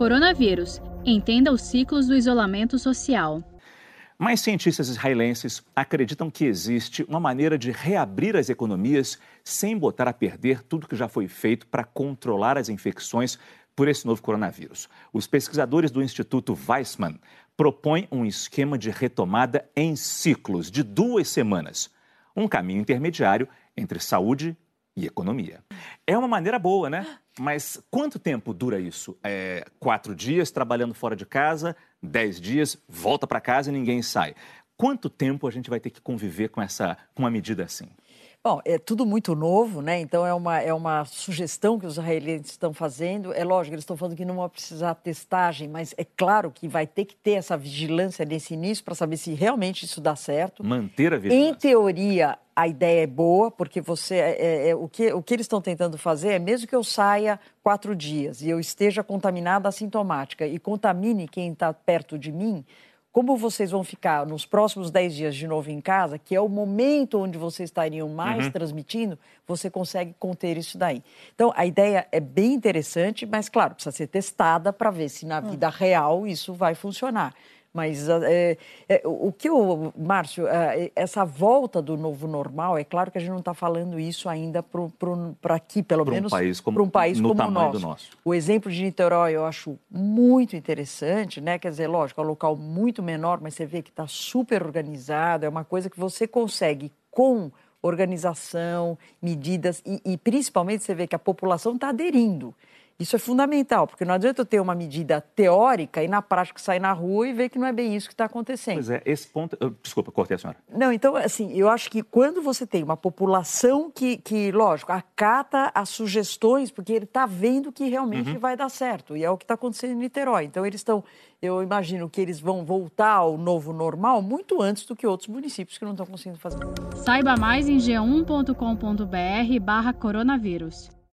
Coronavírus. Entenda os ciclos do isolamento social. Mas cientistas israelenses acreditam que existe uma maneira de reabrir as economias sem botar a perder tudo que já foi feito para controlar as infecções por esse novo coronavírus. Os pesquisadores do Instituto Weizmann propõem um esquema de retomada em ciclos de duas semanas, um caminho intermediário entre saúde e economia. É uma maneira boa, né? Mas quanto tempo dura isso? É, quatro dias trabalhando fora de casa, dez dias, volta para casa e ninguém sai. Quanto tempo a gente vai ter que conviver com essa, com uma medida assim? Bom, é tudo muito novo, né? Então é uma, é uma sugestão que os israelenses estão fazendo. É lógico, eles estão falando que não vai precisar testagem, mas é claro que vai ter que ter essa vigilância nesse início para saber se realmente isso dá certo. Manter a vigilância. Em teoria, a ideia é boa, porque você é, é, é o, que, o que eles estão tentando fazer é mesmo que eu saia quatro dias e eu esteja contaminada assintomática e contamine quem está perto de mim como vocês vão ficar nos próximos 10 dias de novo em casa, que é o momento onde vocês estariam mais uhum. transmitindo, você consegue conter isso daí. Então, a ideia é bem interessante, mas, claro, precisa ser testada para ver se na hum. vida real isso vai funcionar. Mas é, é, o que o Márcio, é, essa volta do novo normal, é claro que a gente não está falando isso ainda para aqui, pelo pra menos para um país como, um país como o nosso. nosso. O exemplo de Niterói eu acho muito interessante, né? Quer dizer, lógico, é um local muito menor, mas você vê que está super organizado, é uma coisa que você consegue com organização, medidas e, e principalmente você vê que a população está aderindo. Isso é fundamental, porque não adianta eu ter uma medida teórica e na prática sair na rua e ver que não é bem isso que está acontecendo. Pois é, esse ponto. Desculpa, cortei a senhora. Não, então, assim, eu acho que quando você tem uma população que, que lógico, acata as sugestões, porque ele está vendo que realmente uhum. vai dar certo, e é o que está acontecendo em Niterói. Então, eles estão. Eu imagino que eles vão voltar ao novo normal muito antes do que outros municípios que não estão conseguindo fazer. Saiba mais em g1.com.br/barra coronavírus.